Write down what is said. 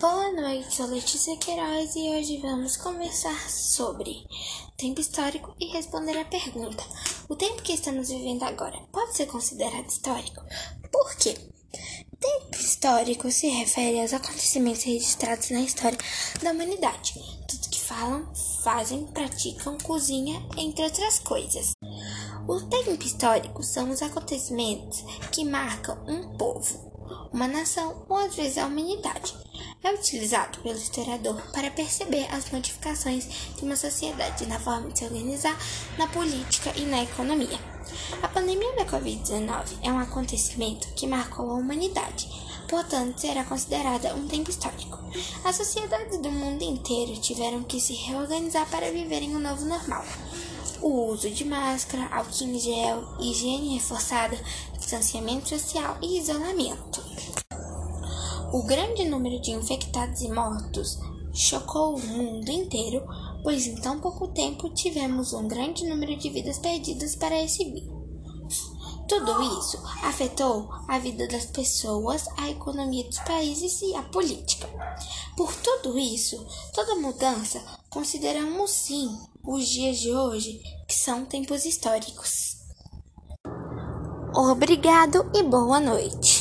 Boa noite, sou Letícia Queiroz e hoje vamos conversar sobre tempo histórico e responder a pergunta: o tempo que estamos vivendo agora pode ser considerado histórico? Por quê? Tempo histórico se refere aos acontecimentos registrados na história da humanidade, tudo que falam, fazem, praticam, cozinham, entre outras coisas. O tempo histórico são os acontecimentos que marcam um povo, uma nação ou às vezes a humanidade é utilizado pelo historiador para perceber as modificações de uma sociedade na forma de se organizar, na política e na economia. A pandemia da Covid-19 é um acontecimento que marcou a humanidade, portanto, será considerada um tempo histórico. As sociedades do mundo inteiro tiveram que se reorganizar para viver em um novo normal. O uso de máscara, álcool em gel, higiene reforçada, distanciamento social e isolamento. O grande número de infectados e mortos chocou o mundo inteiro, pois em tão pouco tempo tivemos um grande número de vidas perdidas para esse vírus. Tudo isso afetou a vida das pessoas, a economia dos países e a política. Por tudo isso, toda mudança, consideramos sim os dias de hoje, que são tempos históricos. Obrigado e boa noite.